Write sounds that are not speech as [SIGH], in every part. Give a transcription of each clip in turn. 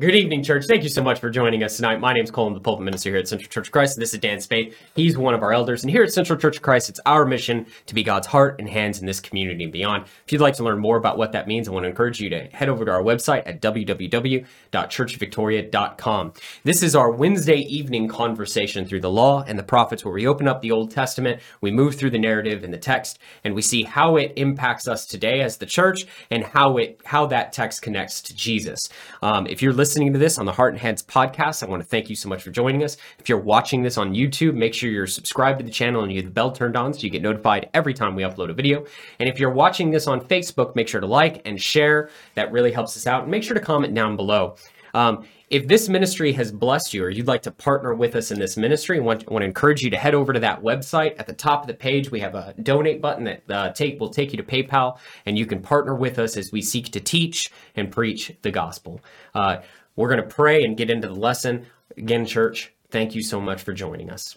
Good evening, church. Thank you so much for joining us tonight. My name is Colin, the pulpit minister here at Central Church of Christ. This is Dan Spade. He's one of our elders. And here at Central Church of Christ, it's our mission to be God's heart and hands in this community and beyond. If you'd like to learn more about what that means, I want to encourage you to head over to our website at www.churchvictoria.com. This is our Wednesday evening conversation through the law and the prophets, where we open up the Old Testament, we move through the narrative and the text, and we see how it impacts us today as the church and how it how that text connects to Jesus. Um, if you're listening to this on the Heart and Hands podcast, I want to thank you so much for joining us. If you're watching this on YouTube, make sure you're subscribed to the channel and you have the bell turned on so you get notified every time we upload a video. And if you're watching this on Facebook, make sure to like and share. That really helps us out. And make sure to comment down below. Um, if this ministry has blessed you or you'd like to partner with us in this ministry, I want, want to encourage you to head over to that website. At the top of the page, we have a donate button that uh, take will take you to PayPal, and you can partner with us as we seek to teach and preach the gospel. Uh, we're going to pray and get into the lesson. Again, church, thank you so much for joining us.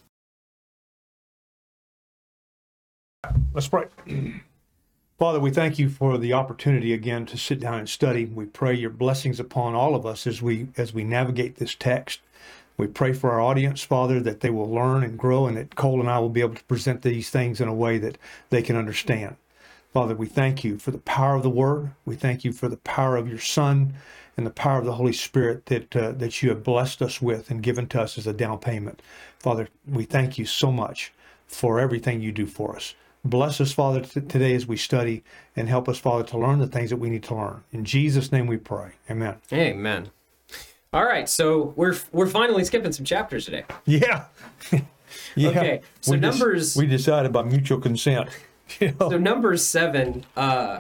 Let's pray. Father, we thank you for the opportunity again to sit down and study. We pray your blessings upon all of us as we as we navigate this text. We pray for our audience, Father, that they will learn and grow and that Cole and I will be able to present these things in a way that they can understand. Father, we thank you for the power of the word. We thank you for the power of your son and the power of the Holy Spirit that uh, that you have blessed us with and given to us as a down payment. Father, we thank you so much for everything you do for us. Bless us, Father, t- today as we study and help us, Father, to learn the things that we need to learn. In Jesus' name we pray. Amen. Amen. All right, so we're we're finally skipping some chapters today. Yeah. [LAUGHS] yeah. Okay, so we Numbers- we decided by mutual consent. [LAUGHS] You know? So Numbers seven uh,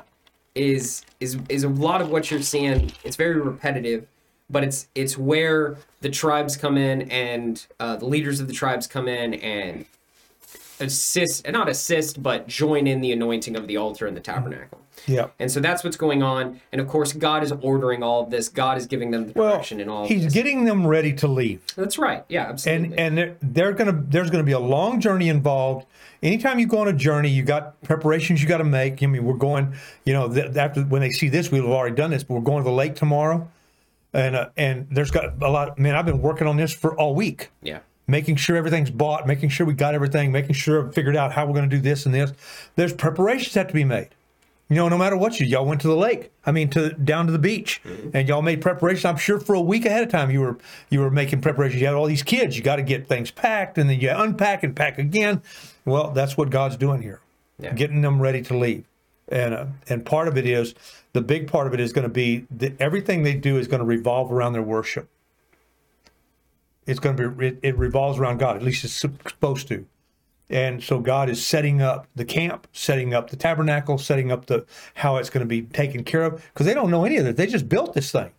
is is is a lot of what you're seeing. It's very repetitive, but it's it's where the tribes come in and uh, the leaders of the tribes come in and assist, not assist, but join in the anointing of the altar and the tabernacle. yeah. And so that's what's going on. And of course, God is ordering all of this. God is giving them the Well, direction and all. of he's getting them ready to leave. That's right. Yeah, absolutely. and and they're, they're gonna there's gonna be a long journey involved anytime you go on a journey you got preparations you got to make i mean we're going you know th- after when they see this we've already done this but we're going to the lake tomorrow and uh, and there's got a lot man i've been working on this for all week yeah. Making sure everything's bought making sure we got everything making sure figured out how we're going to do this and this there's preparations that have to be made you know, no matter what you y'all went to the lake. I mean, to down to the beach, and y'all made preparations. I'm sure for a week ahead of time you were you were making preparations. You had all these kids. You got to get things packed, and then you unpack and pack again. Well, that's what God's doing here, Yeah. getting them ready to leave. And uh, and part of it is the big part of it is going to be that everything they do is going to revolve around their worship. It's going to be it, it revolves around God. At least it's supposed to. And so God is setting up the camp, setting up the tabernacle, setting up the how it's going to be taken care of because they don't know any of it. They just built this thing.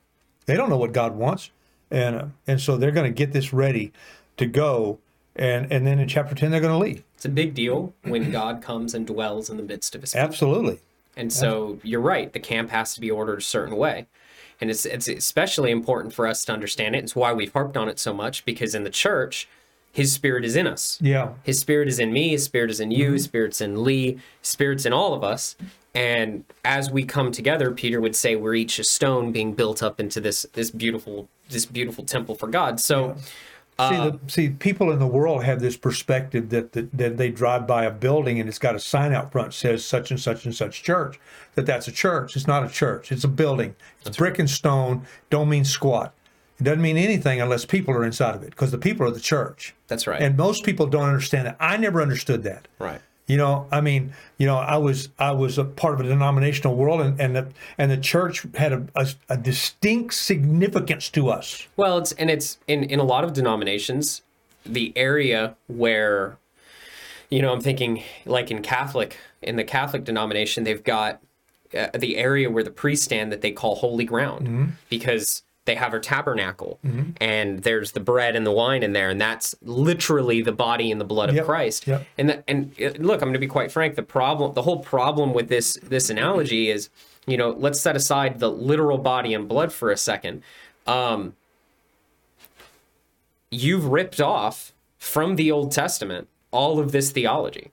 They don't know what God wants, and uh, and so they're going to get this ready to go. And and then in chapter ten they're going to leave. It's a big deal when God comes and dwells in the midst of his people. Absolutely. And so you're right, the camp has to be ordered a certain way. And it's it's especially important for us to understand it. It's why we've harped on it so much because in the church, his spirit is in us. Yeah. His spirit is in me, his spirit is in you, mm-hmm. his spirit's in Lee, his spirit's in all of us. And as we come together, Peter would say we're each a stone being built up into this this beautiful this beautiful temple for God. So See, the, uh, see, people in the world have this perspective that, that that they drive by a building and it's got a sign out front says such and such and such church. That that's a church. It's not a church. It's a building. It's brick and stone. Don't mean squat. It doesn't mean anything unless people are inside of it because the people are the church. that's right. And most people don't understand that. I never understood that. right. You know, I mean, you know, I was I was a part of a denominational world, and and the and the church had a, a, a distinct significance to us. Well, it's and it's in in a lot of denominations, the area where, you know, I'm thinking like in Catholic, in the Catholic denomination, they've got uh, the area where the priests stand that they call holy ground Mm-hmm. because they have a tabernacle and there's the bread and the wine in there and that's literally the body and the blood of Yep, Christ. yep. And the, and uh, look, I'm going to be quite frank. The problem, the whole problem with this this analogy is, you know, let's set aside the literal body and blood for a second. Um, you've ripped off from the Old Testament all of this theology,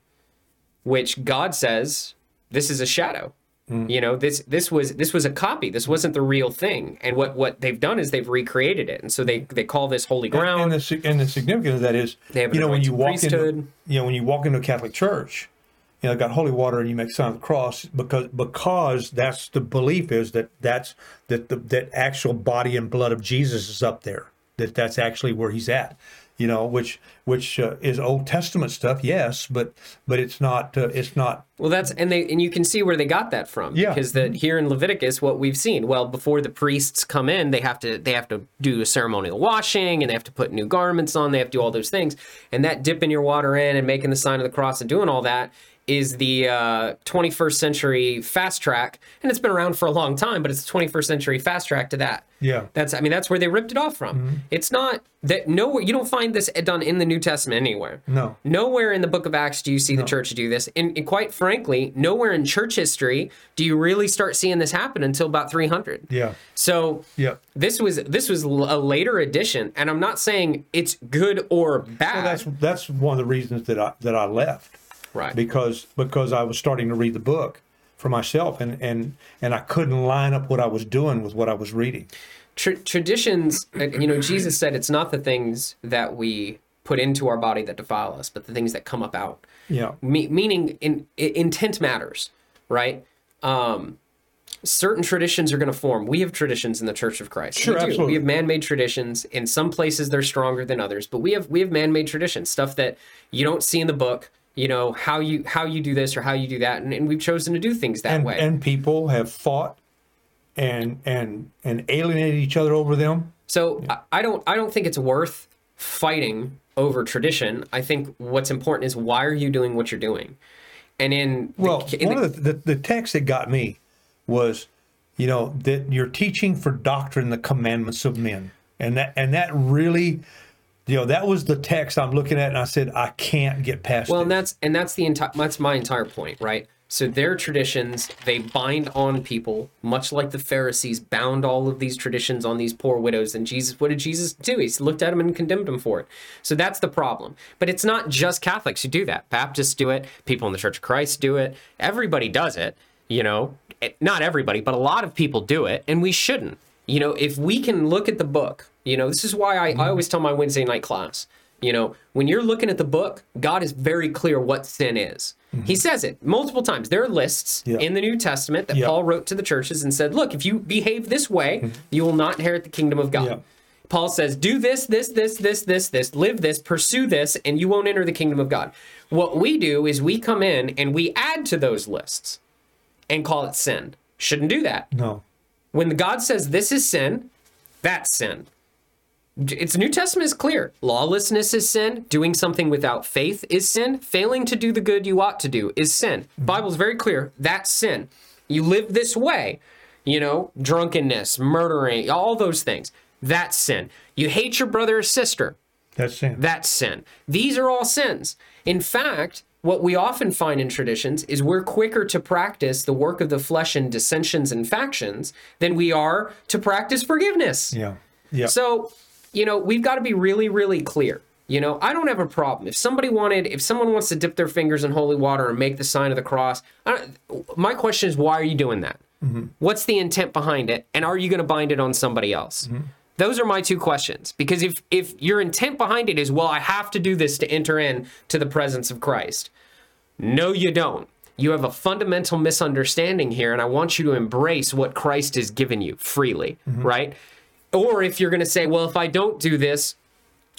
which God says this is a shadow. Mm. You know, this this was this was a copy. This wasn't the real thing. And what what they've done is they've recreated it. And so they they call this holy ground. And the and the significance of that is, They have you know, when you walk into, you know, when you walk into a Catholic church, you know, got holy water and you make sign of the cross because because that's the belief is that that's that the that actual body and blood of Jesus is up there. That that's actually where he's at. You know, which which uh, is Old Testament stuff, yes, but but it's not uh, it's not Well, that's and they and you can see where they got that from. Yeah. Because that here in Leviticus, what we've seen. Well, before the priests come in, they have to they have to do a ceremonial washing and they have to put new garments on. They have to do all those things, and that dipping your water in and making the sign of the cross and doing all that is the uh, 21st century fast track, and it's been around for a long time, but it's the 21st century fast track to that. Yeah. That's I mean that's where they ripped it off from. Mm-hmm. It's not that nowhere you don't find this done in the New Testament anywhere. No. Nowhere in the book of Acts do you see the church do this. And, and quite frankly, nowhere in church history do you really start seeing this happen until about 300. yeah So yeah. this was this was a later addition, and I'm not saying it's good or bad. Well, that's that's one of the reasons that I that I left. Right. because because I was starting to read the book for myself and and and I couldn't line up what I was doing with what I was reading. Tra- traditions, uh, you know, Jesus said it's not the things that we put into our body that defile us, but the things that come up out. Yeah. Me- meaning in, i intent matters, right? Um, certain traditions are going to form. We have traditions in the Church of Christ. Sure, we do. absolutely. We have man-made traditions. In some places, they're stronger than others, but we have we have man-made traditions, stuff that you don't see in the book. You know how you how you do this or how you do that, and, and we've chosen to do things that And way. and people have fought and and and alienated each other over them. So I, I don't I don't think it's worth fighting over tradition. I think what's important is why are you doing what you're doing, and in the- Well, in one the- of the, the the text that got me was, you know, that you're teaching for doctrine the commandments of men, and that and that really, you know, that was the text I'm looking at, and I said I can't get past. Well, it. and that's and that's the entire that's my entire point, right? So their traditions they bind on people, much like the Pharisees bound all of these traditions on these poor widows. And Jesus, what did Jesus do? He looked at them and condemned them for it. So that's the problem. But it's not just Catholics who do that. Baptists do it. People in the Church of Christ do it. Everybody does it. You know, not everybody, but a lot of people do it, and we shouldn't. You know, if we can look at the book, you know, this is why I, I mm-hmm. always tell my Wednesday night class. You know, when you're looking at the book, God is very clear what sin is. He mm-hmm. says it multiple times. There are lists Yeah. in the New Testament that Yeah. Paul wrote to the churches and said, look, if you behave this way, mm-hmm. you will not inherit the kingdom of God. Yeah. Paul says, do this, this, this, this, this, this, live this, pursue this, and you won't enter the kingdom of God. What we do is we come in and we add to those lists and call it sin. Shouldn't do that. no. When God says this is sin, that's sin. It's New Testament is clear. Lawlessness is sin. Doing something without faith is sin. Failing to do the good you ought to do is sin. Mm-hmm. Bible's very clear. That's sin. You live this way, you know, drunkenness, murdering, all those things. That's sin. You hate your brother or sister. That's sin. That's sin. These are all sins. In fact, what we often find in traditions is we're quicker to practice the work of the flesh and dissensions and factions than we are to practice forgiveness. yeah. Yeah. So, you know, we've got to be really, really clear. You know, I don't have a problem. If somebody wanted, if someone wants to dip their fingers in holy water and make the sign of the cross, I don't, my question is, why are you doing that? Mm-hmm. What's the intent behind it? And are you going to bind it on somebody else? Mm-hmm. Those are my two questions. Because if if your intent behind it is, well, I have to do this to enter in to the presence of Christ, no, you don't. You have a fundamental misunderstanding here, and I want you to embrace what Christ has given you freely, mm-hmm. right? Or if you're going to say, well, if I don't do this,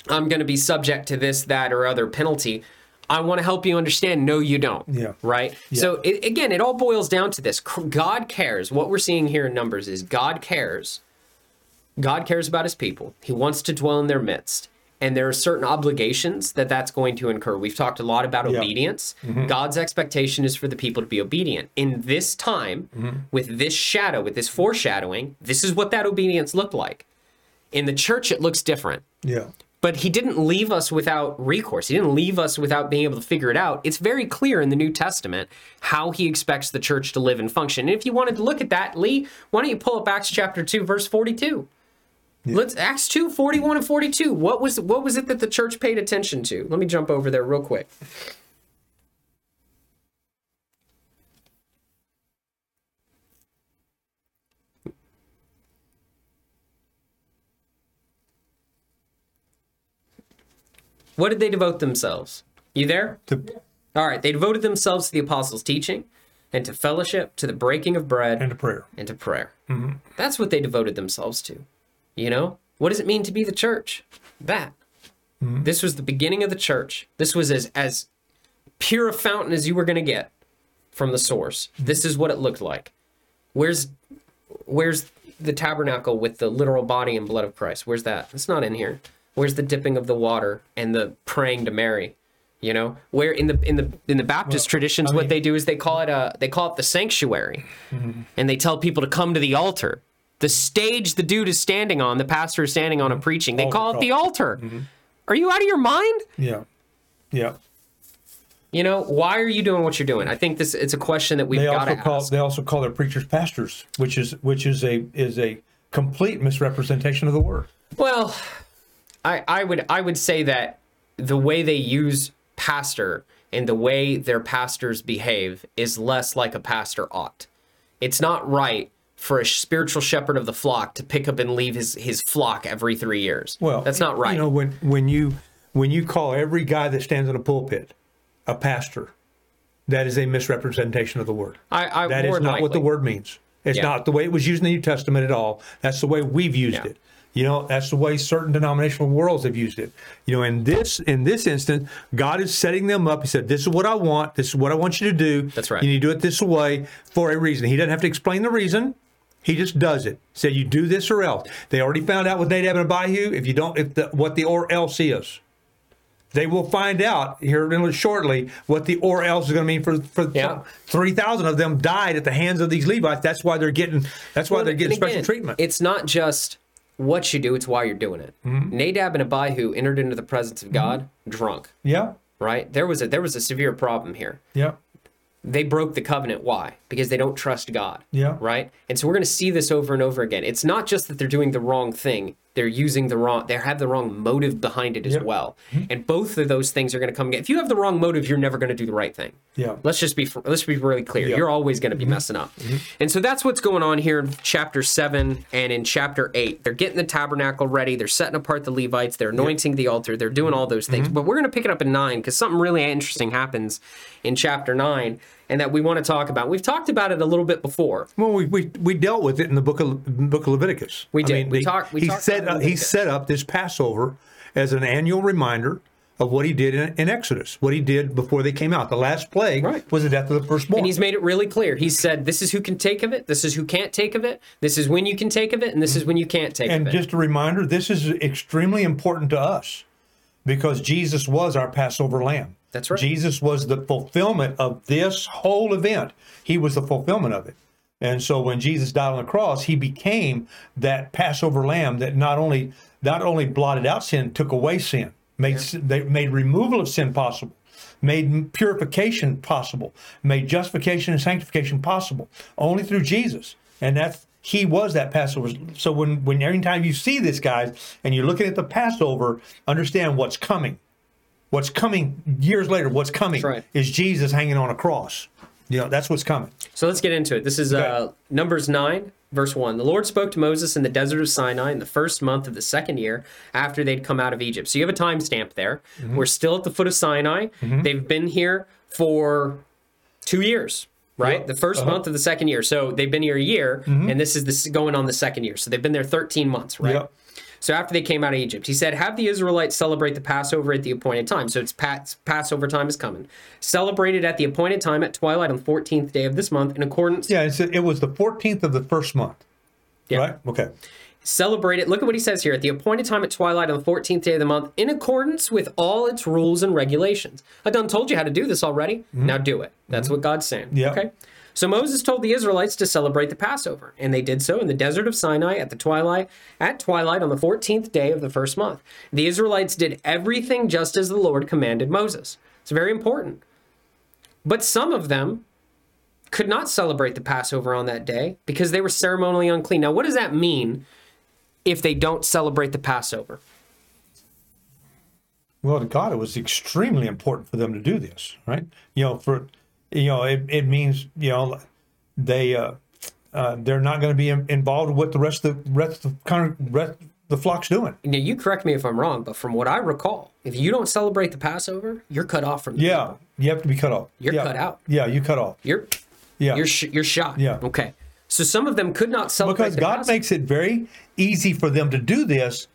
I'm going to be subject to this, that, or other penalty. I want to help you understand. No, you don't. Yeah. Right. So it, again, it all boils down to this: God cares. What we're seeing here in Numbers is God cares. God cares about His people. He wants to dwell in their midst, and there are certain obligations that that's going to incur. We've talked a lot about Yeah. obedience. Mm-hmm. God's expectation is for the people to be obedient. In this time, mm-hmm. with this shadow, with this foreshadowing, this is what that obedience looked like. In the church, it looks different yeah. but he didn't leave us without recourse. He didn't leave us without being able to figure it out. It's very clear in the New Testament how he expects the church to live and function. And if you wanted to look at that, Lee, why don't you pull up Acts chapter 2 verse 42? Yeah. Let's Acts 2, 41 and 42. What was what was it that the church paid attention to? Let me jump over there real quick. What did they devote themselves? You there? To- All right, they devoted themselves to the apostles' teaching and to fellowship, to the breaking of bread, and to prayer. And to prayer. Mm-hmm. That's what they devoted themselves to. You know? What does it mean to be the church? That. Hmm? This was the beginning of the church. This was as, as pure a fountain as you were going to get from the source. This is what it looked like. Where's where's the tabernacle with the literal body and blood of Christ? Where's that? It's not in here. Where's the dipping of the water and the praying to Mary? You know, where in the in the in the Baptist traditions, what they do is they call it a they call it the sanctuary, hmm. and they tell people to come to the altar. The stage the dude is standing on, the pastor is standing on and preaching. They Altar call it the altar. Mm-hmm. Are you out of your mind? Yeah. Yeah. You know, why are you doing what you're doing? I think this it's a question that we've got to ask. they also call their preachers pastors, which is which is a is a complete misrepresentation of the word. Well, I, I would I would say that the way they use pastor and the way their pastors behave is less like a pastor ought. It's not right for a spiritual shepherd of the flock to pick up and leave his his flock every three years. Well, that's not right. You know, when when you when you call every guy that stands in a pulpit a pastor, that is a misrepresentation of the word. I, I That is not what the word means. It's Yeah. not the way it was used in the New Testament at all. That's the way we've used Yeah. it. You know, that's the way certain denominational worlds have used it. You know, in this in this instance, God is setting them up. He said, "This is what I want. This is what I want you to do. That's right. You need to do it this way for a reason." He doesn't have to explain the reason. He just does it. Said, "You do this or else." They already found out with Nadab and Abihu. If you don't, if the, what the or else is, they will find out here shortly what the or else is going to mean for for Yeah. three thousand of them died at the hands of these Levites. That's why they're getting. That's why Well, they're getting and special again, treatment. It's not just what you do; it's why you're doing it. Mm-hmm. Nadab and Abihu entered into the presence of God drunk. yeah, Right? There was a there was a severe problem here. yeah, they broke the covenant. Why? Because they don't trust God. Yeah. Right? And so we're going to see this over and over again. It's not just that they're doing the wrong thing, they're using the wrong, they have the wrong motive behind it as Yep. well. Mm-hmm. And both of those things are going to come again. If you have the wrong motive, you're never going to do the right thing. yeah. Let's just be let's be really clear. Yeah. You're always going to be mm-hmm. messing up. Mm-hmm. And so that's what's going on here in chapter 7 and in chapter 8. They're getting the tabernacle ready, they're setting apart the Levites, they're anointing the altar, they're doing all those things. But we're going to pick it up in 9 cuz something really interesting happens in chapter 9 and that we want to talk about. We've talked about it a little bit before. Well, we, we, we dealt with it in the book of book of Leviticus. We I did. mean, We talked- he talked set about up, he set up this Passover as an annual reminder of what he did in, in Exodus, what he did before they came out. The last plague Right. was the death of the firstborn. And he's made it really clear. He said, This is who can take of it, this is who can't take of it, this is when you can take of it, and this is when you can't take And of it. And just a reminder, this is extremely important to us because Jesus was our Passover lamb. That's right. Jesus was the fulfillment of this whole event. He was the fulfillment of it. And so when Jesus died on the cross, he became that Passover lamb that not only not only blotted out sin, took away sin, made they made removal of sin possible, made purification possible, made justification and sanctification possible only through Jesus. And that's he was that Passover. So when when every time you see this guys and you're looking at the Passover, understand what's coming. What's coming years later, what's coming right. is Jesus hanging on a cross. You know, that's what's coming. So let's get into it. This is uh, Numbers 9, verse 1. The Lord spoke to Moses in the desert of Sinai in the first month of the second year after they'd come out of Egypt. So you have a timestamp there. Mm-hmm. We're still at the foot of Sinai. They've been here for two years, right? Yep. The 1st Uh-huh. month of the second year. So they've been here a year, and this is this is going on the second year. So they've been there 13 months, right? Yep. So after they came out of Egypt, he said, Have the Israelites celebrate the Passover at the appointed time. So it's Pas- Passover time is coming. Celebrate it at the appointed time at twilight on the 14th day of this month in accordance. Yeah, it's, it was the 14th of the first month. Yeah. Right? Okay. Celebrate it. Look at what he says here at the appointed time at twilight on the 14th day of the month in accordance with all its rules and regulations. I done told you how to do this already. Mm-hmm. Now do it. That's mm-hmm. what God's saying. Yeah. Okay. So Moses told the Israelites to celebrate the Passover, and they did so in the desert of Sinai at the twilight at twilight on the 14th day of the first month. The Israelites did everything just as the Lord commanded Moses. It's very important. But some of them could not celebrate the Passover on that day because they were ceremonially unclean. Now, what does that mean if they don't celebrate the Passover? Well, to God, it was extremely important for them to do this, right? You know, for you know, it, it means you know they uh, uh, they're not going to be in- involved with the rest of the rest of the con- rest, the flock's doing. Now you correct me if I'm wrong, but from what I recall, if you don't celebrate the Passover, you're cut off from the Yeah, people. you have to be cut off. You're Yeah. cut out. Yeah, you cut off. You're Yeah, you're sh- you're shot. Yeah. Okay. So some of them could not celebrate because God Passover. makes it very easy for them to do this.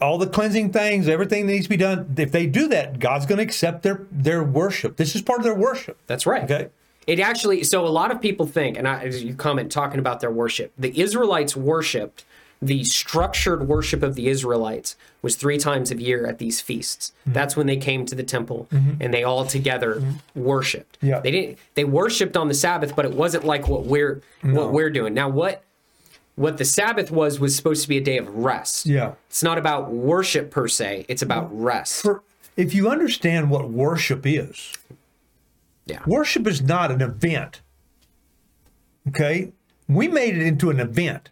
All the cleansing things, everything that needs to be done. If they do that, God's going to accept their their worship. This is part of their worship. That's right. Okay. It actually, so a lot of people think, and I, as you comment talking about their worship, the Israelites worshipped, the structured worship of the Israelites was three times a year at these feasts. Mm-hmm. That's when they came to the temple and they all together worshipped. Yeah. They didn't, they worshipped on the Sabbath, but it wasn't like what we're, what we're doing. Now, what, what the Sabbath was, was supposed to be a day of rest. Yeah. It's not about worship per se, it's about rest. For if you understand what worship is, Yeah. worship is not an event. Okay, we made it into an event.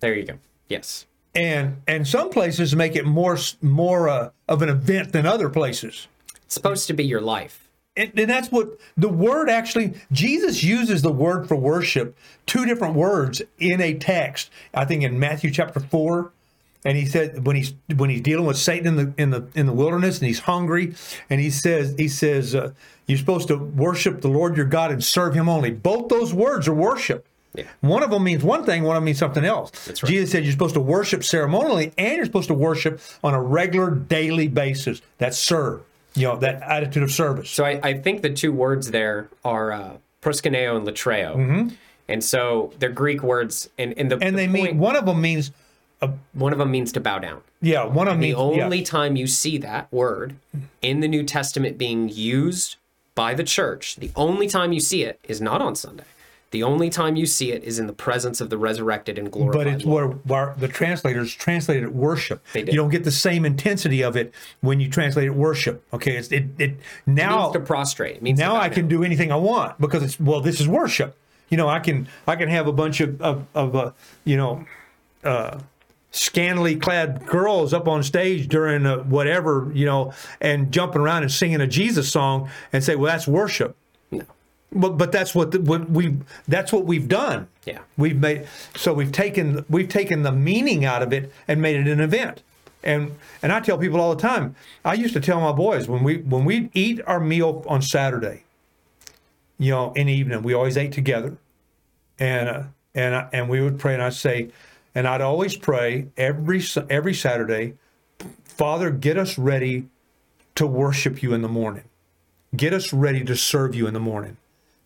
There you go. Yes. and and some places make it more more uh, of an event than other places It's supposed to be your life. And, and that's what the word actually jesus uses the word for worship two different words in a text i think in matthew chapter 4 and he said when he's when he's dealing with satan in the in the in the wilderness and he's hungry and he says he says uh, you're supposed to worship the lord your god and serve him only both those words are worship Yeah. one of them means one thing, one of them means something else. That's right. Jesus said you're supposed to worship ceremonially and you're supposed to worship on a regular daily basis. That's serve, you know, that attitude of service. So I, I think the two words there are uh, proskuneo and latreo. And so they're Greek words, and, and the Mm-hmm. and the they point- mean one of them means one of them means to bow down. yeah, one of them The means yeah. only time you see that word in the New Testament being used by the church, the only time you see it is not on Sunday. The only time you see it is in the presence of the resurrected and glorified. but it's where, where the translators translated it worship. They did. You don't get the same intensity of it when you translate it worship. Okay, it's it, it It now means to prostrate. It means now I can do anything I want because it's well this is worship. You know I can I can have a bunch of of, of uh, you know uh, scantily clad girls up on stage during uh, whatever you know and jumping around and singing a Jesus song and say well that's worship. No. But but that's what, the, what we that's what we've done. Yeah. We've made so we've taken we've taken the meaning out of it and made it an event. And and I tell people all the time. I used to tell my boys when we when we eat our meal on Saturday, you know, in the evening, we always ate together, and uh, and I, and we would pray, and I'd say, and I'd always pray every every Saturday, Father, get us ready to worship you in the morning, get us ready to serve you in the morning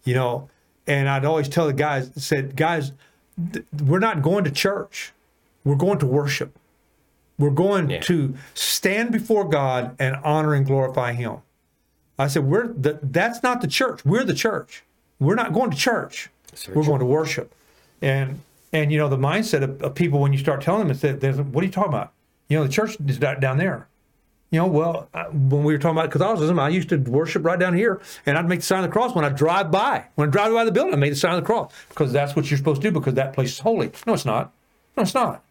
you know and i'd always tell the guys said guys th- we're not going to church. We're going to worship. We're going Yeah. to stand before god and honor and glorify him. I said we're the, that's not the church. We're the church. We're not going to church. We're going to worship. And and you know the mindset of, of people when you start telling them is that what are you talking about? You know the church is down there you know, well, I, when we were talking about Catholicism, I used to worship right down here, and I'd make the sign of the cross when I drive by. When I drive by the building, I made the sign of the cross because that's what you're supposed to do because that place is holy. No, it's not. No, it's not.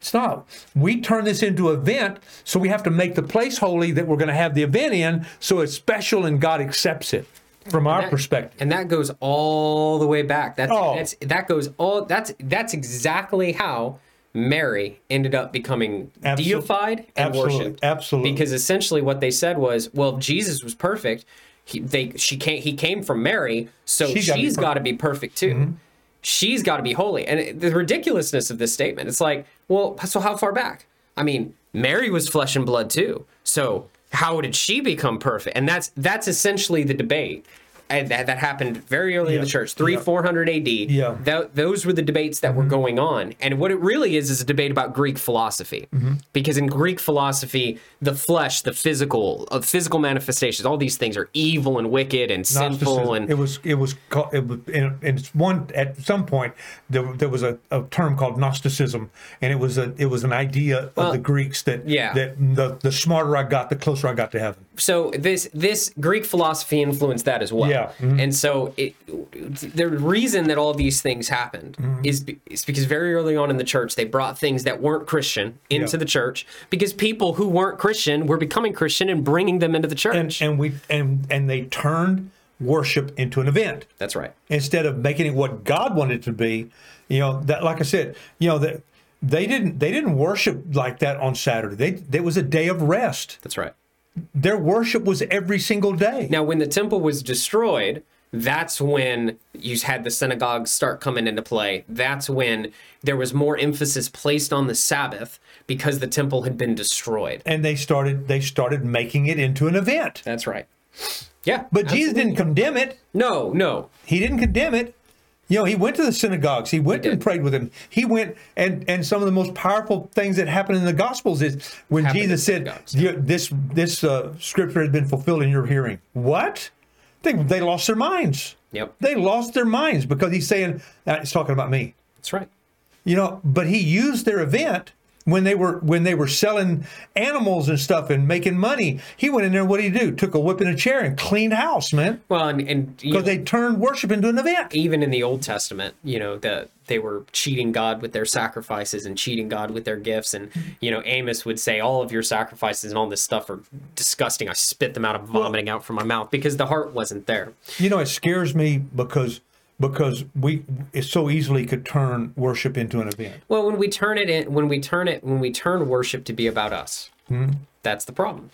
It's not. We turn this into an event, so we have to make the place holy that we're going to have the event in, so it's special and God accepts it from our That- perspective. and that goes all the way back. That's, Oh. that's that goes all that's that's exactly how Mary ended up becoming deified and absolutely, worshipped. absolutely. Because essentially what they said was, well, Jesus was perfect. He they she can't he came from Mary, so She's gotta be she's perfect. Mm-hmm. got to be perfect too. She's got to be holy. And the ridiculousness of this statement, it's like, well, so how far back? I mean, Mary was flesh and blood too. So how did she become perfect? And that's that's essentially the debate. And that, that happened very early in the church, three, yeah. four hundred AD. Yeah. Mm-hmm. Those were the debates that were going on. And what it really is is a debate about Greek philosophy. Mm-hmm. Because in Greek philosophy, the flesh, the physical, uh, physical manifestations, all these things are evil and wicked and sinful. And it was it was called it was in, in one at some point there, there was a, a term called Gnosticism and it was a it was an idea of the Greeks that yeah. that the the smarter I got the closer I got to heaven. So this this Greek philosophy influenced that as well. Yeah. Mhm. And so it, the reason that all these things happened Mm-hmm. is, be, is because very early on in the church they brought things that weren't Christian into Yeah. the church because people who weren't Christian were becoming Christian and bringing them into the church. And and we and and they turned worship into an event That's right. instead of making it what God wanted it to be. You know that like I said, you know that they didn't they didn't worship like that on Saturday. They there was a day of rest. That's right. Their worship was every single day. Now, when the temple was destroyed, that's when you had the synagogues start coming into play. That's when there was more emphasis placed on the Sabbath because the temple had been destroyed. and they started they started making it into an event. That's right. Yeah. But Jesus didn't condemn it. No, no. He didn't condemn it. You know, he went to the synagogues. He went He and prayed with him. He went and and some of the most powerful things that happen in the Gospels is when Happened Jesus said, "This this uh, scripture has been fulfilled in your hearing." What? They they lost their minds. Yep. They lost their minds because he's saying, "It's talking about me." That's right. You know, but he used their event when they were when they were selling animals and stuff and making money. He went in there. What did he do? Took a whip and a chair and cleaned house, man. Well, and, and Because they turned worship into an event. even in the Old Testament, you know, that they were cheating God with their sacrifices and cheating God with their gifts. And, you know, Amos would say, All of your sacrifices and all this stuff are disgusting. I spit them out of vomiting out from my mouth because the heart wasn't there. You know, it scares me because because we it so easily could turn worship into an event. Well, when we turn it in, when we turn it, when we turn worship to be about us, hmm? that's the problem.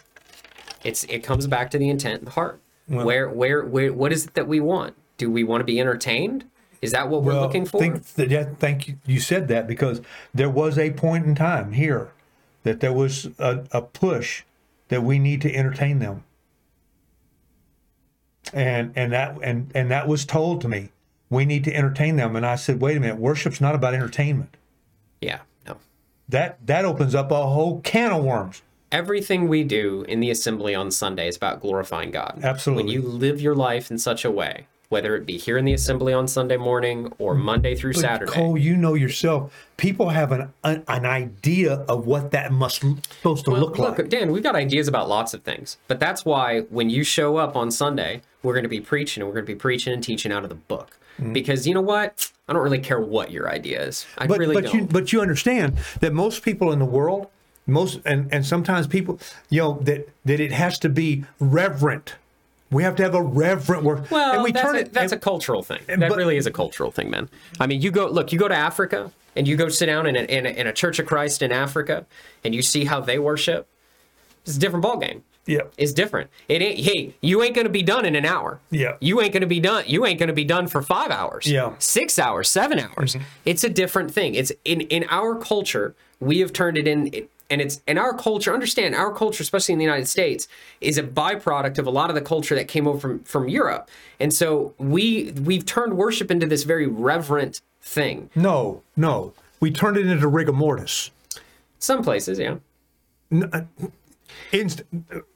It's it comes back to the intent and the heart. where, where, where, what is it that we want? Do we want to be entertained? Is that what we're Well, looking for? Think, that- yeah, thank you. You said that because there was a point in time here that there was a, a push that we need to entertain them, and and that and and that was told to me. We need to entertain them, and I said, wait a minute, worship's not about entertainment. yeah, no. That that opens up a whole can of worms. Everything we do in the assembly on Sunday is about glorifying God. Absolutely. When you live your life in such a way, whether it be here in the assembly on Sunday morning or Monday through But Saturday, Cole, you know yourself. People have an an, an idea of what that must supposed to Well, look like. Dan, we've got ideas about lots of things, but that's why when you show up on Sunday, we're going to be preaching and we're going to be preaching and teaching out of the book. Because you know what? I don't really care what your idea is. I Mm-hmm. but really but don't. you but you understand that most people in the world, most and and sometimes people, you know that that it has to be reverent. We have to have a reverent word. well, and we that's, turn a, it. that's and- a cultural thing. That but- really is a cultural thing, man. I mean, you go look, you go to Africa and you go sit down in a, in a, in a Church of Christ in Africa, and you see how they worship. It's a different ballgame. yeah. It's different. It ain't. Hey, you ain't gonna be done in an hour. Yeah. You ain't gonna be done. You ain't gonna be done for five hours. Yeah. Mm-hmm. Six hours, seven hours. It's a different thing. It's in in our culture. We have turned it in. It, and it's in our culture. Understand, our culture, especially in the United States, is a byproduct of a lot of the culture that came over from from Europe. And so we we've turned worship into this very reverent thing. No, no. We turned it into rigor mortis. Some places, yeah. Inst-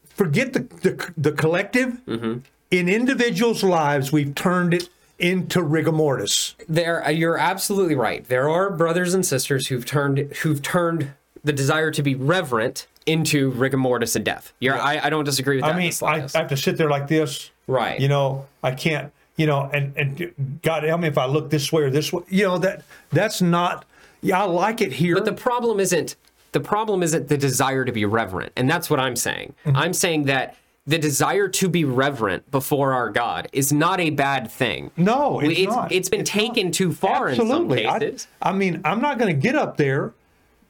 forget the, the the collective. Mm-hmm. In individuals' lives, we've turned it into rigor mortis. there uh, you're absolutely right there are brothers and sisters who've turned who've turned the desire to be reverent into rigor mortis and death you're I, I don't disagree with that I mean, I. I have to sit there like this. Right. You know, I can't. You know, and and God help me if I look this way or this way. You know that that's not. Yeah, I like it here. but the problem isn't the problem isn't the desire to be reverent and that's what i'm saying Mm-hmm. i'm saying that the desire to be reverent before our god is not a bad thing no, it's, it's, not. it's been taken too far Absolutely. in some cases I, I mean, I'm not going to get up there.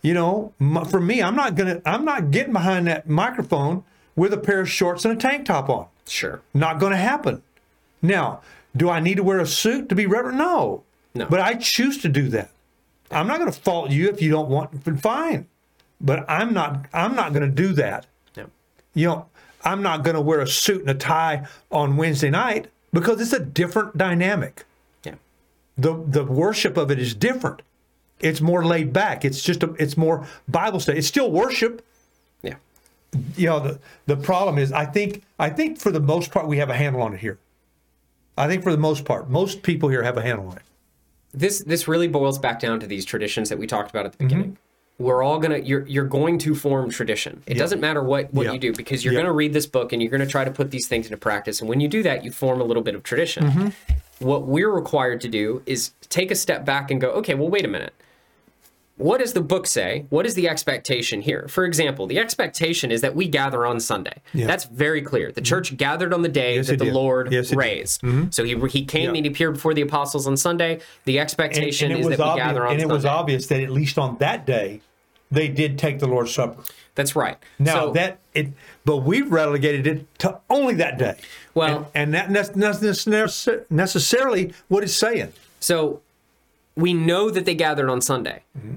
You know, for me, I'm not going to. I'm not getting behind that microphone with a pair of shorts and a tank top on. sure Not going to happen. Now, do I need to wear a suit to be reverent? No. No. But I choose to do that. I'm not going to fault you if you don't want. Fine. But I'm not. I'm not going to do that. no. You know, I'm not going to wear a suit and a tie on Wednesday night because it's a different dynamic. yeah The the worship of it is different. It's more laid back. It's just a, it's more Bible study. It's still worship. yeah You know, the the problem is I think I think for the most part we have a handle on it here. I think for the most part, most people here have a handle on it. this this really boils back down to these traditions that we talked about at Mm-hmm. the beginning. We're all gonna you're you're going to form tradition. It doesn't matter what what Yeah. you do because you're Yeah. gonna read this book and you're gonna try to put these things into practice. And when you do that, you form a little bit of tradition. Mm-hmm. What we're required to do is take a step back and go, okay, well, wait a minute. What does the book say? What is the expectation here? For example, the expectation is that we gather on Sunday. That's very clear. The mm-hmm. church gathered on the day Yes, that the did. Lord Yes, raised. Mm-hmm. So he, he came and he appeared before the apostles on Sunday. The expectation and it is that we gather on Sunday. and it Sunday. was obvious that at least on that day, they did take the Lord's Supper. That's right. Now So- that it, but we've relegated it to only that day. Well- and, and that that's not necessarily what it's saying. So we know that they gathered on Sunday. Mm-hmm.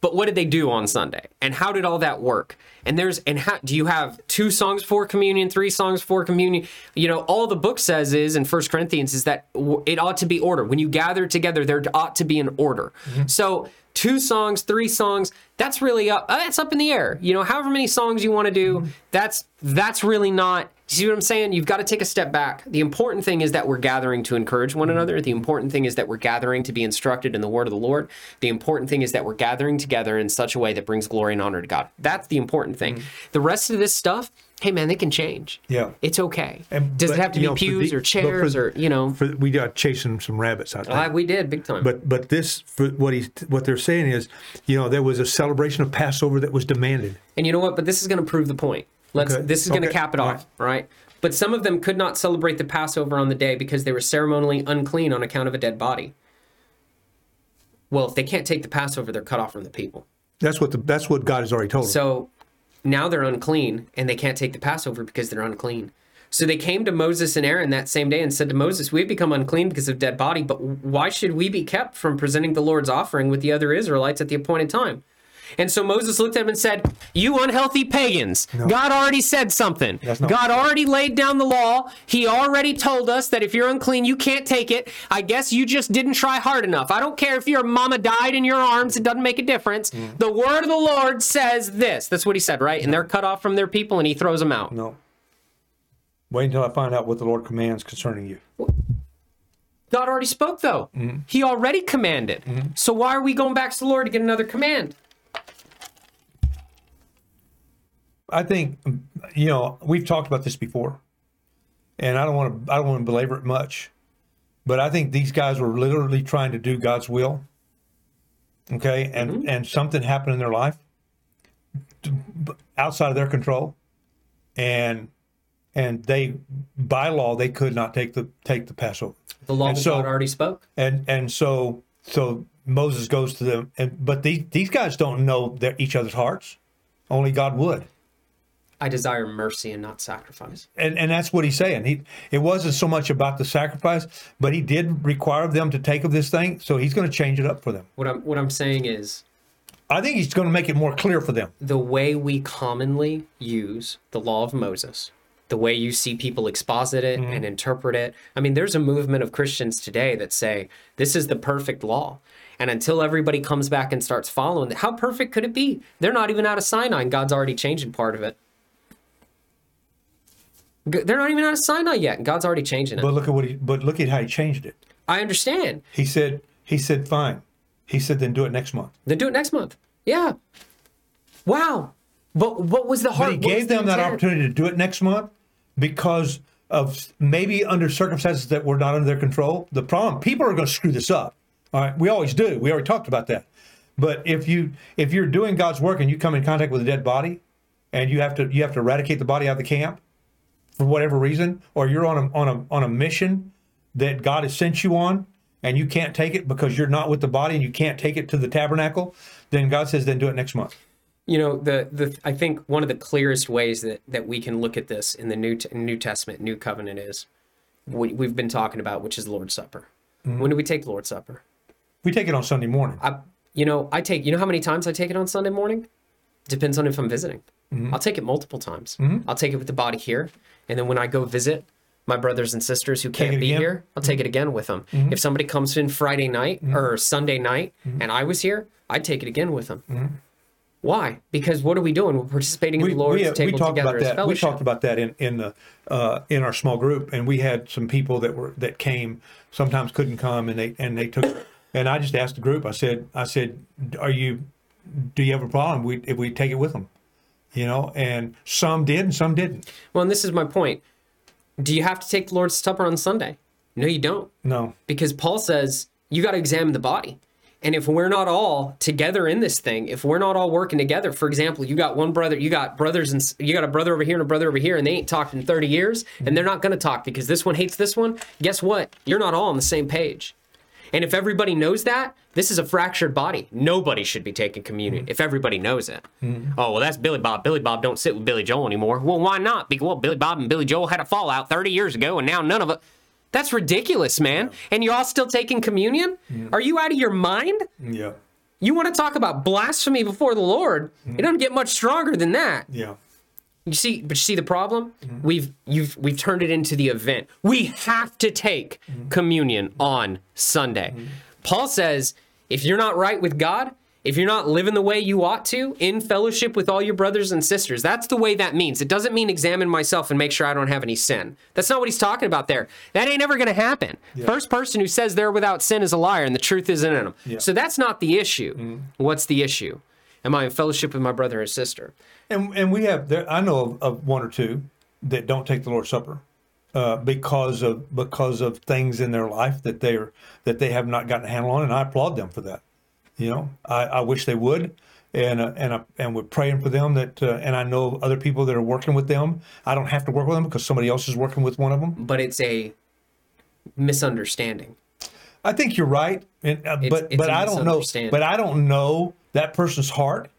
But what did they do on Sunday? And how did all that work? And there's and how do you have two songs for communion, three songs for communion? You know, all the book says is in First Corinthians is that it ought to be order. When you gather together, there ought to be an order. Mm-hmm. So two songs, three songs, that's really up. uh, That's up in the air. You know, however many songs you want to do, mm-hmm. that's that's really not. See what I'm saying? You've got to take a step back. The important thing is that we're gathering to encourage one mm-hmm. another. The important thing is that we're gathering to be instructed in the word of the Lord. The important thing is that we're gathering together in such a way that brings glory and honor to God. That's the important thing. Mm-hmm. The rest of this stuff, hey man, they can change. Yeah. It's okay. And- Does but, it have to be know, pews the- or but for chairs or, you know? For, we got chasing some rabbits out there. Ah, we did big time. but but this for what he's what they're saying is, you know, there was a celebration of Passover that was demanded. And you know what? But this is going to prove the point. Let's. Okay. This is going to Okay. cap it off, right. But some of them could not celebrate the Passover on the day because they were ceremonially unclean on account of a dead body. Well, if they can't take the Passover, they're cut off from the people. That's what the that's what God has already told them. So now they're unclean and they can't take the Passover because they're unclean. So they came to Moses and Aaron that same day and said to Moses, We've become unclean because of dead body, but why should we be kept from presenting the Lord's offering with the other Israelites at the appointed time? And so Moses looked at him and said, You unhealthy pagans, God already said something. God already laid down the law. He already told us that if you're unclean, you can't take it. I guess you just didn't try hard enough. I don't care if your mama died in your arms, it doesn't make a difference. Mm. The word of the Lord says this. That's what he said, right? And they're cut off from their people and he throws them out. no. Wait until I find out what the Lord commands concerning you. God already spoke, though. Mm-hmm. He already commanded. So why are we going back to the Lord to get another command? I think you know we've talked about this before, and I don't want to I don't want to belabor it much, but I think these guys were literally trying to do God's will. Okay, and mm-hmm. and something happened in their life outside of their control, and and they by law they could not take the take the Passover, The law And so- God already spoke. and and so so Moses goes to them, and but these these guys don't know their each other's hearts, only God would. I desire mercy and not sacrifice. and and that's what he's saying. He it wasn't so much about the sacrifice, but he did require them to take of this thing, so he's going to change it up for them. What I'm what I'm saying is I think he's going to make it more clear for them. the way we commonly use the law of Moses, the way you see people exposit it Mm-hmm. and interpret it. I mean, there's a movement of Christians today that say this is the perfect law. And until everybody comes back and starts following it, how perfect could it be? They're not even out of Sinai, and God's already changing part of it. They're not even out of Sinai yet, and God's already changing it. But look at what he but look at how he changed it. I understand. He said he said fine. He said then do it next month. Then do it next month. Yeah. Wow. But what was the heart? But he gave the them that opportunity to do it next month because of maybe under circumstances that were not under their control. The problem people are going to screw this up. All right, we always do. We already talked about that. But if you if you're doing God's work and you come in contact with a dead body, and you have to you have to eradicate the body out of the camp for whatever reason, or you're on a on a on a mission that God has sent you on, and you can't take it because you're not with the body and you can't take it to the tabernacle, then God says then do it next month. you know the the I think one of the clearest ways that that we can look at this in the new New Testament, New Covenant is we, we've been talking about, which is Lord's Supper. Mm-hmm. When do we take Lord's Supper? We take it on Sunday morning. I, you know, I take. You know how many times I take it on Sunday morning? Depends on if I'm visiting. Mm-hmm. I'll take it multiple times. I'll take it with the body here, and then when I go visit my brothers and sisters who can't be again? Mm-hmm. here, I'll take it again with them. If somebody comes in Friday night or Sunday night, Mm-hmm. and I was here, I'd take it again with them. Why? Because what are we doing? We're participating in we, the Lord's we, we talked together about as that. We talked about that in in the uh, in our small group, and we had some people that were that came sometimes couldn't come, and they and they took. And I just asked the group. I said, I said, are you? Do you have a problem we, if we take it with them? You know, and some did, and some didn't. well, and this is my point. Do you have to take the Lord's Supper on Sunday? No, you don't. No, because Paul says you got to examine the body. And if we're not all together in this thing, if we're not all working together, for example, you got one brother, you got brothers and you got a brother over here and a brother over here, and they ain't talked in 30 years, and they're not going to talk because this one hates this one. Guess what? You're not all on the same page. And if everybody knows that, this is a fractured body. Nobody should be taking communion if everybody knows it. Mm-hmm. Oh, well, that's Billy Bob. Billy Bob don't sit with Billy Joel anymore. Well, why not? Because well, Billy Bob and Billy Joel had a fallout 30 years ago, and now none of it. That's ridiculous, man. And you're all still taking communion? Are you out of your mind? Yeah. You want to talk about blasphemy before the Lord? It mm-hmm. doesn't get much stronger than that. Yeah. You see, but you see the problem? Mm-hmm. We've you've we've turned it into the event. We have to take mm-hmm. communion mm-hmm. on Sunday. Paul says, if you're not right with God, if you're not living the way you ought to in fellowship with all your brothers and sisters, that's the way that means. It doesn't mean examine myself and make sure I don't have any sin. That's not what he's talking about there. That ain't ever going to happen. First person who says they're without sin is a liar and the truth isn't in them. So that's not the issue. What's the issue? Am I in fellowship with my brother or sister? And and we have there. I know of, of one or two that don't take the Lord's Supper uh, because of because of things in their life that they are that they have not gotten a handle on, and I applaud them for that. You know, I, I wish they would, and uh, and I, and we're praying for them that. Uh, and I know other people that are working with them. I don't have to work with them because somebody else is working with one of them. but it's a misunderstanding. I think you're right, and, uh, but it's but a I don't know. misunderstanding. But I don't know that person's heart.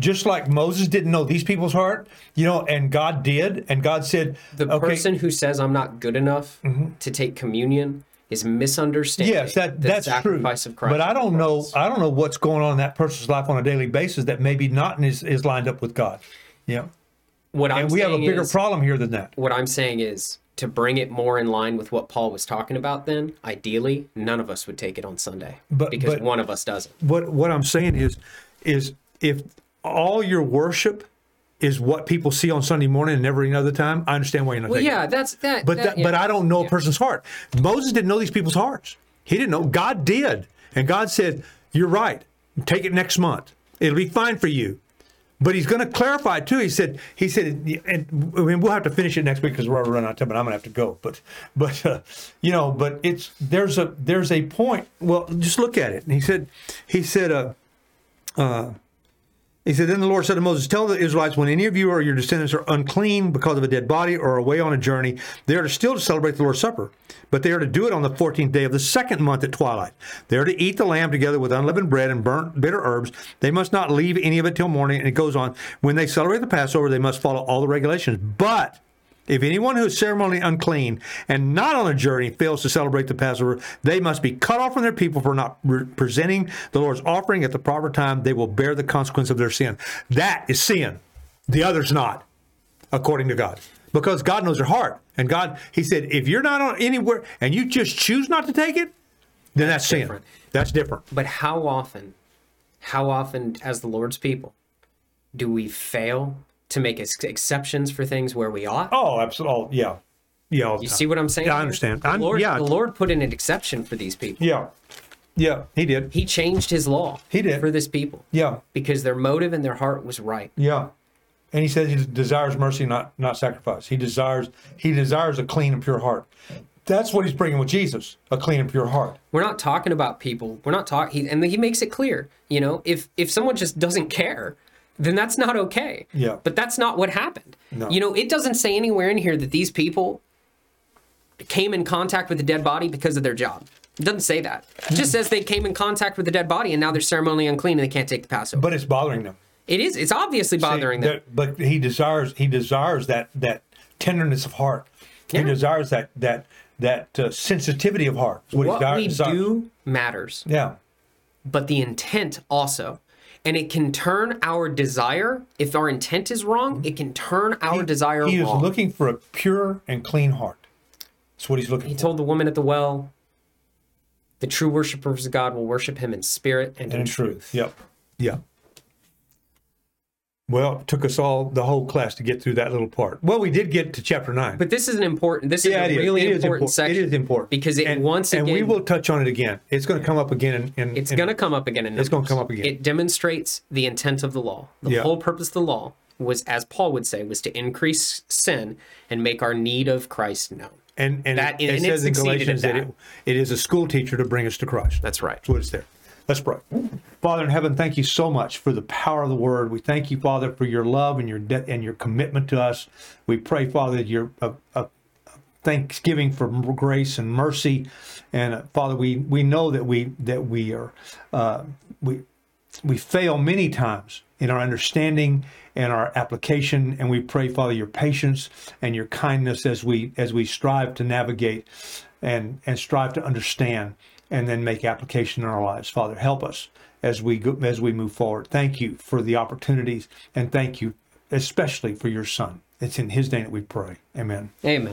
Just like Moses didn't know these people's heart, you know, and God did, and God said, The okay, Mm-hmm. person who says I'm not good enough to take communion is misunderstanding. Yes, that the that's true. of Christ. But I don't know. I don't know what's going on in that person's life on a daily basis that maybe not is, is lined up with God. Yeah, What I'm and we have a bigger is, problem here than that. What I'm saying is to bring it more in line with what Paul was talking about. Then, ideally, none of us would take it on Sunday, But- because but- one of us doesn't. What what I'm saying is, is if all your worship is what people see on Sunday morning and never any other time, I understand why you're not Well, taking it. yeah, that's that. But that, that, yeah. but I don't know Yeah. a person's heart. Moses didn't know these people's hearts. He didn't know. God did, and God said, "You're right. Take it next month. It'll be fine for you." But he's going to clarify too. He said, "He said, and I mean, we'll have to finish it next week because we're already running out of time, and I'm going to have to go." But, but uh, you know, but it's there's a there's a point. Well, just look at it. And he said, he said, uh, he said, Then the Lord said to Moses, Tell the Israelites, when any of you or your descendants are unclean because of a dead body or away on a journey, they are to still to celebrate the Lord's Supper. But they are to do it on the 14th day of the second month at twilight. They are to eat the lamb together with unleavened bread and burnt bitter herbs. They must not leave any of it till morning. And it goes on. When they celebrate the Passover, they must follow all the regulations. But if anyone who is ceremonially unclean and not on a journey fails to celebrate the Passover, they must be cut off from their people for not re- presenting the Lord's offering at the proper time. They will bear the consequence of their sin. That is sin. The other's not, according to God. Because God knows your heart. And God, He said, if you're not on anywhere and you just choose not to take it, then that's, sin. different. That's different. But how often, how often, as the Lord's people, do we fail to make ex- exceptions for things where we ought? Oh, absolutely. Yeah. Yeah. You time. see what I'm saying? Yeah, I understand. The Lord, yeah. the Lord put in an exception for these people. Yeah. Yeah. He did. He changed his law He did. for this people Yeah. because their motive and their heart was right. Yeah. And he says he desires mercy, not not sacrifice. He desires he desires a clean and pure heart. That's what he's bringing with Jesus, a clean and pure heart. We're not talking about people. We're not talking, and he makes it clear. You know, if if someone just doesn't care, then that's not okay. Yeah. But that's not what happened. No. You know, it doesn't say anywhere in here that these people came in contact with the dead body because of their job. It doesn't say that. It just says they came in contact with the dead body and now they're ceremonially unclean and they can't take the Passover. But it's bothering them. it is. It's obviously bothering See, them. But he desires he desires that that tenderness of heart. Yeah. He desires that that that uh, sensitivity of heart. What, he What desires. we do matters. Yeah. but the intent also. And it can turn our desire, if our intent is wrong, it can turn our desire wrong. He is wrong. looking for a pure and clean heart. That's what he's looking for. he for. told the woman at the well, the true worshipers of God will worship him in spirit and, and in in truth. truth. Yep. Yeah. Well, it took us all the whole class to get through that little part. Well, we did get to chapter nine. But this is an important, this yeah, is a really It is important section. It is important Because it and, once again, and we will touch on it again. It's going to come up again. In, in, It's in- going to come up again in It's gonna come up again. It demonstrates the intent of the law. The Yeah. whole purpose of the law was, as Paul would say, was to increase sin and make our need of Christ known. and and that- it, and it says in Galatians that, that. it, it is a school teacher to bring us to Christ. That's right. That's what it's there. Let's pray. Father in heaven, thank you so much for the power of the word. We thank you, Father, for your love and your de- and your commitment to us. We pray, Father, that your uh, uh, thanksgiving for grace and mercy, and uh, Father, we we know that we that we are uh, we we fail many times in our understanding and our application and we pray father your patience and your kindness as we as we strive to navigate and and strive to understand and then make application in our lives. Father help us as we go as we move forward. Thank you for the opportunities and thank you especially for your son. It's in his name that we pray. Amen. Amen.